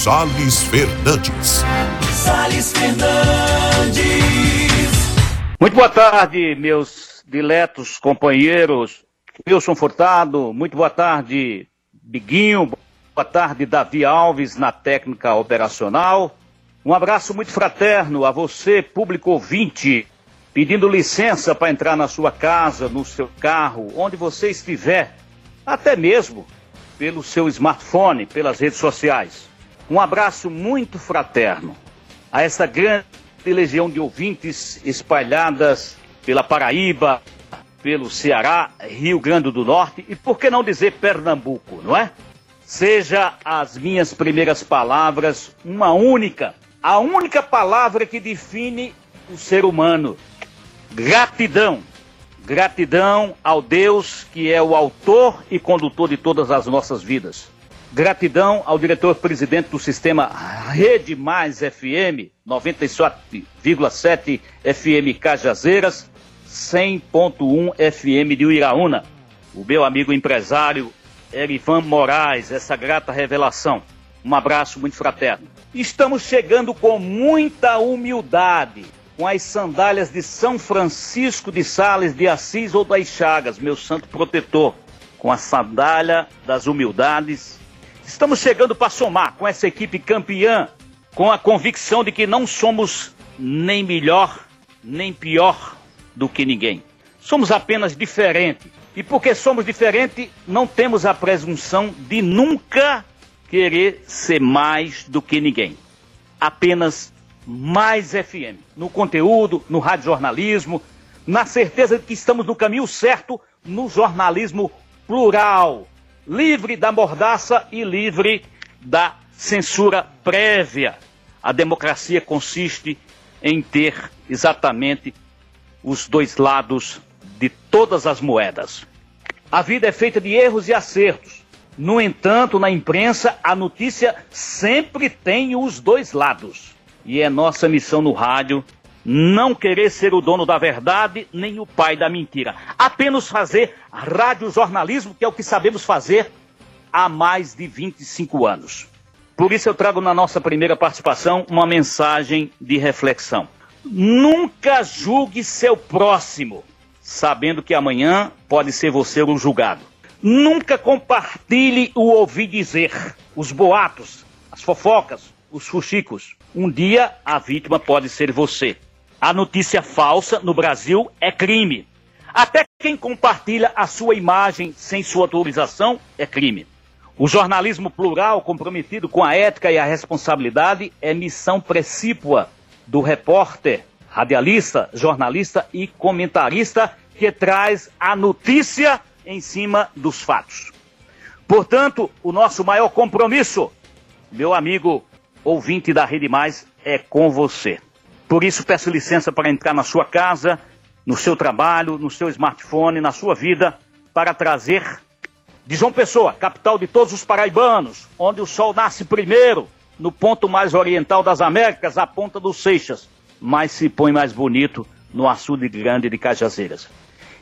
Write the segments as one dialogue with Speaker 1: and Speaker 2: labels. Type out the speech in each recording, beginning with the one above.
Speaker 1: Sales Fernandes.
Speaker 2: Sales Fernandes.
Speaker 3: Muito boa tarde, meus diletos companheiros. Wilson Furtado, muito boa tarde, Biguinho. Boa tarde, Davi Alves, na técnica operacional. Um abraço muito fraterno a você, público ouvinte, pedindo licença para entrar na sua casa, no seu carro, onde você estiver, até mesmo pelo seu smartphone, pelas redes sociais. Um abraço muito fraterno a essa grande legião de ouvintes espalhadas pela Paraíba, pelo Ceará, Rio Grande do Norte e por que não dizer Pernambuco, não é? Seja as minhas primeiras palavras uma única, a única palavra que define o ser humano: gratidão. Gratidão ao Deus que é o autor e condutor de todas as nossas vidas. Gratidão ao diretor-presidente do sistema Rede Mais FM, 97,7 FM Cajazeiras, 100.1 FM de Uiraúna. O meu amigo empresário Erivan Moraes, essa grata revelação. Um abraço muito fraterno. Estamos chegando com muita humildade, com as sandálias de São Francisco de Sales de Assis ou das Chagas, meu santo protetor, com a sandália das humildades. Estamos chegando para somar com essa equipe campeã, com a convicção de que não somos nem melhor, nem pior do que ninguém. Somos apenas diferentes. E porque somos diferentes, não temos a presunção de nunca querer ser mais do que ninguém. Apenas mais FM. No conteúdo, no radiojornalismo, na certeza de que estamos no caminho certo no jornalismo plural, livre da mordaça e livre da censura prévia. A democracia consiste em ter exatamente os dois lados de todas as moedas. A vida é feita de erros e acertos. No entanto, na imprensa, a notícia sempre tem os dois lados. E é nossa missão no rádio não querer ser o dono da verdade nem o pai da mentira. Apenas fazer radiojornalismo, que é o que sabemos fazer há mais de 25 anos. Por isso eu trago na nossa primeira participação uma mensagem de reflexão. Nunca julgue seu próximo, sabendo que amanhã pode ser você o julgado. Nunca compartilhe o ouvir dizer, os boatos, as fofocas, os fuxicos. Um dia a vítima pode ser você. A notícia falsa no Brasil é crime. Até quem compartilha a sua imagem sem sua autorização é crime. O jornalismo plural, comprometido com a ética e a responsabilidade, é missão precípua do repórter, radialista, jornalista e comentarista que traz a notícia em cima dos fatos. Portanto, o nosso maior compromisso, meu amigo ouvinte da Rede Mais, é com você. Por isso, peço licença para entrar na sua casa, no seu trabalho, no seu smartphone, na sua vida, para trazer de João Pessoa, capital de todos os paraibanos, onde o sol nasce primeiro, no ponto mais oriental das Américas, a ponta dos Seixas, mas se põe mais bonito no açude grande de Cajazeiras.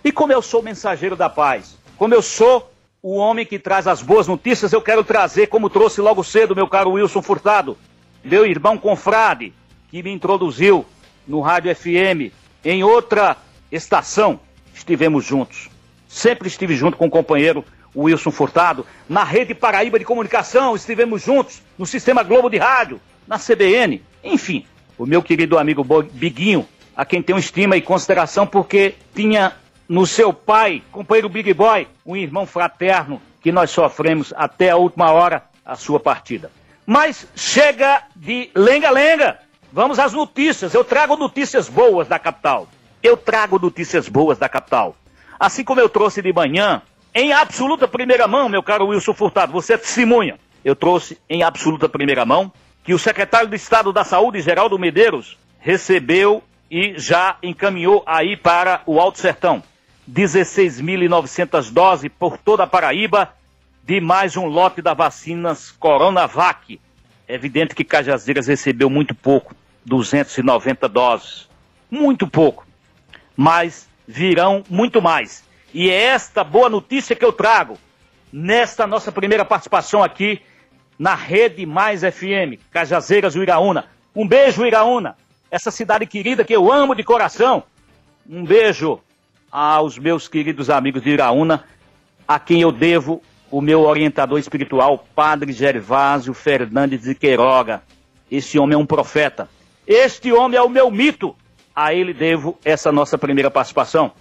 Speaker 3: E como eu sou mensageiro da paz, como eu sou o homem que traz as boas notícias, eu quero trazer, como trouxe logo cedo meu caro Wilson Furtado, meu irmão confrade, que me introduziu no Rádio FM, em outra estação, estivemos juntos. Sempre estive junto com o companheiro Wilson Furtado, na Rede Paraíba de Comunicação, estivemos juntos, no Sistema Globo de Rádio, na CBN, enfim, o meu querido amigo Biguinho, a quem tenho estima e consideração porque tinha no seu pai, companheiro Big Boy, um irmão fraterno que nós sofremos até a última hora a sua partida. Mas chega de lenga-lenga. Vamos às notícias. Eu trago notícias boas da capital. Eu trago notícias boas da capital. Assim como eu trouxe de manhã em absoluta primeira mão, meu caro Wilson Furtado, você é testemunha. Eu trouxe em absoluta primeira mão que o secretário de Estado da Saúde, Geraldo Medeiros, recebeu e já encaminhou aí para o Alto Sertão 16.900 doses por toda a Paraíba de mais um lote da vacinas Coronavac. É evidente que Cajazeiras recebeu muito pouco, 290 doses. Muito pouco. Mas virão muito mais. E é esta boa notícia que eu trago nesta nossa primeira participação aqui na Rede Mais FM, Cajazeiras Uiraúna. Um beijo, Iraúna, essa cidade querida que eu amo de coração. Um beijo aos meus queridos amigos de Iraúna, a quem eu devo o meu orientador espiritual, Padre Gervásio Fernandes de Queiroga. Esse homem é um profeta. Este homem é o meu mito. A ele devo essa nossa primeira participação.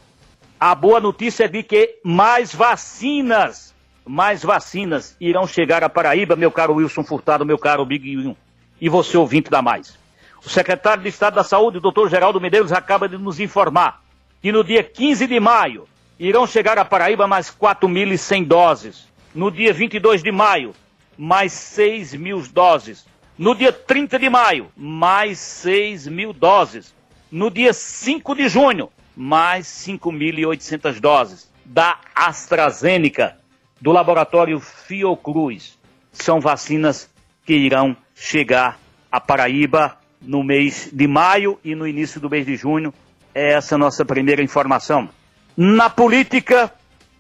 Speaker 3: A boa notícia é de que mais vacinas, mais vacinas irão chegar à Paraíba, meu caro Wilson Furtado, meu caro Big Wilson, e você ouvinte da Mais. O secretário de Estado da Saúde, doutor Geraldo Medeiros, acaba de nos informar que no dia 15 de maio irão chegar à Paraíba mais 4.100 doses. No dia 22 de maio, mais 6 mil doses. No dia 30 de maio, mais 6 mil doses. No dia 5 de junho, mais 5.800 doses da AstraZeneca, do laboratório Fiocruz. São vacinas que irão chegar à Paraíba no mês de maio e no início do mês de junho. É essa nossa primeira informação. Na política,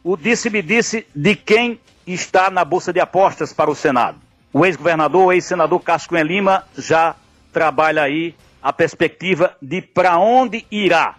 Speaker 3: o disse-me disse de quem está na Bolsa de Apostas para o Senado. O ex-governador, ex-senador Cássio Cunha Lima já trabalha aí a perspectiva de para onde irá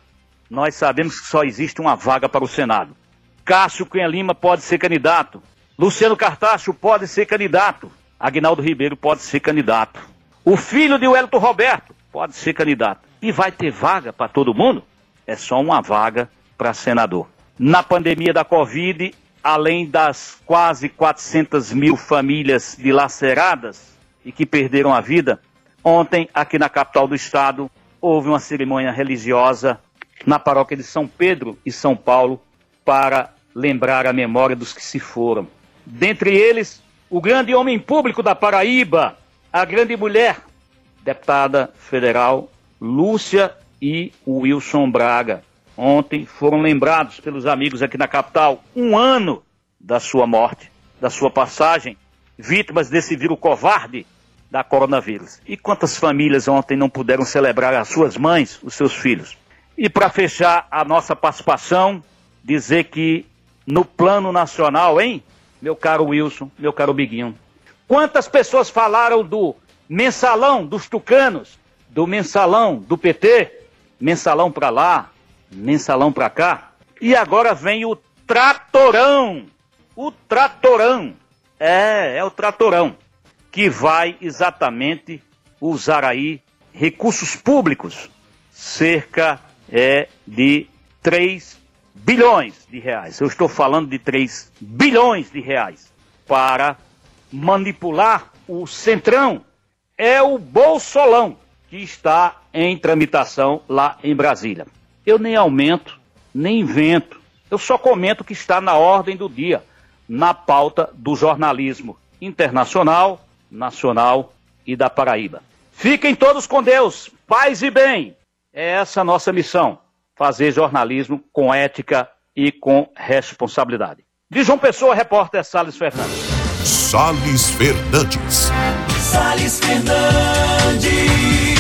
Speaker 3: nós sabemos que só existe uma vaga para o Senado. Cássio Cunha Lima pode ser candidato. Luciano Cartacho pode ser candidato. Agnaldo Ribeiro pode ser candidato. O filho de Wellington Roberto pode ser candidato. E vai ter vaga para todo mundo? É só uma vaga para senador. Na pandemia da Covid, além das quase 400 mil famílias dilaceradas e que perderam a vida, ontem, aqui na capital do estado, houve uma cerimônia religiosa na paróquia de São Pedro e São Paulo para lembrar a memória dos que se foram. Dentre eles, o grande homem público da Paraíba, a grande mulher, deputada federal Lúcia e Wilson Braga. Ontem foram lembrados pelos amigos aqui na capital um ano da sua morte, da sua passagem, vítimas desse vírus covarde da coronavírus. E quantas famílias ontem não puderam celebrar as suas mães, os seus filhos? E para fechar a nossa participação, dizer que no plano nacional, hein, meu caro Wilson, meu caro Biguinho, quantas pessoas falaram do mensalão dos tucanos, do mensalão do PT, mensalão para lá, mensalão para cá, e agora vem o tratorão, o tratorão, é, é o tratorão, que vai exatamente usar aí recursos públicos, cerca é de 3 bilhões de reais. Eu estou falando de 3 bilhões de reais para manipular o Centrão. É o Bolsolão que está em tramitação lá em Brasília. Eu nem aumento, nem invento. Eu só comento o que está na ordem do dia, na pauta do jornalismo internacional, nacional e da Paraíba. Fiquem todos com Deus, paz e bem. É essa a nossa missão: fazer jornalismo com ética e com responsabilidade. De João Pessoa, repórter Salles Fernandes.
Speaker 1: Salles Fernandes.
Speaker 2: Salles Fernandes.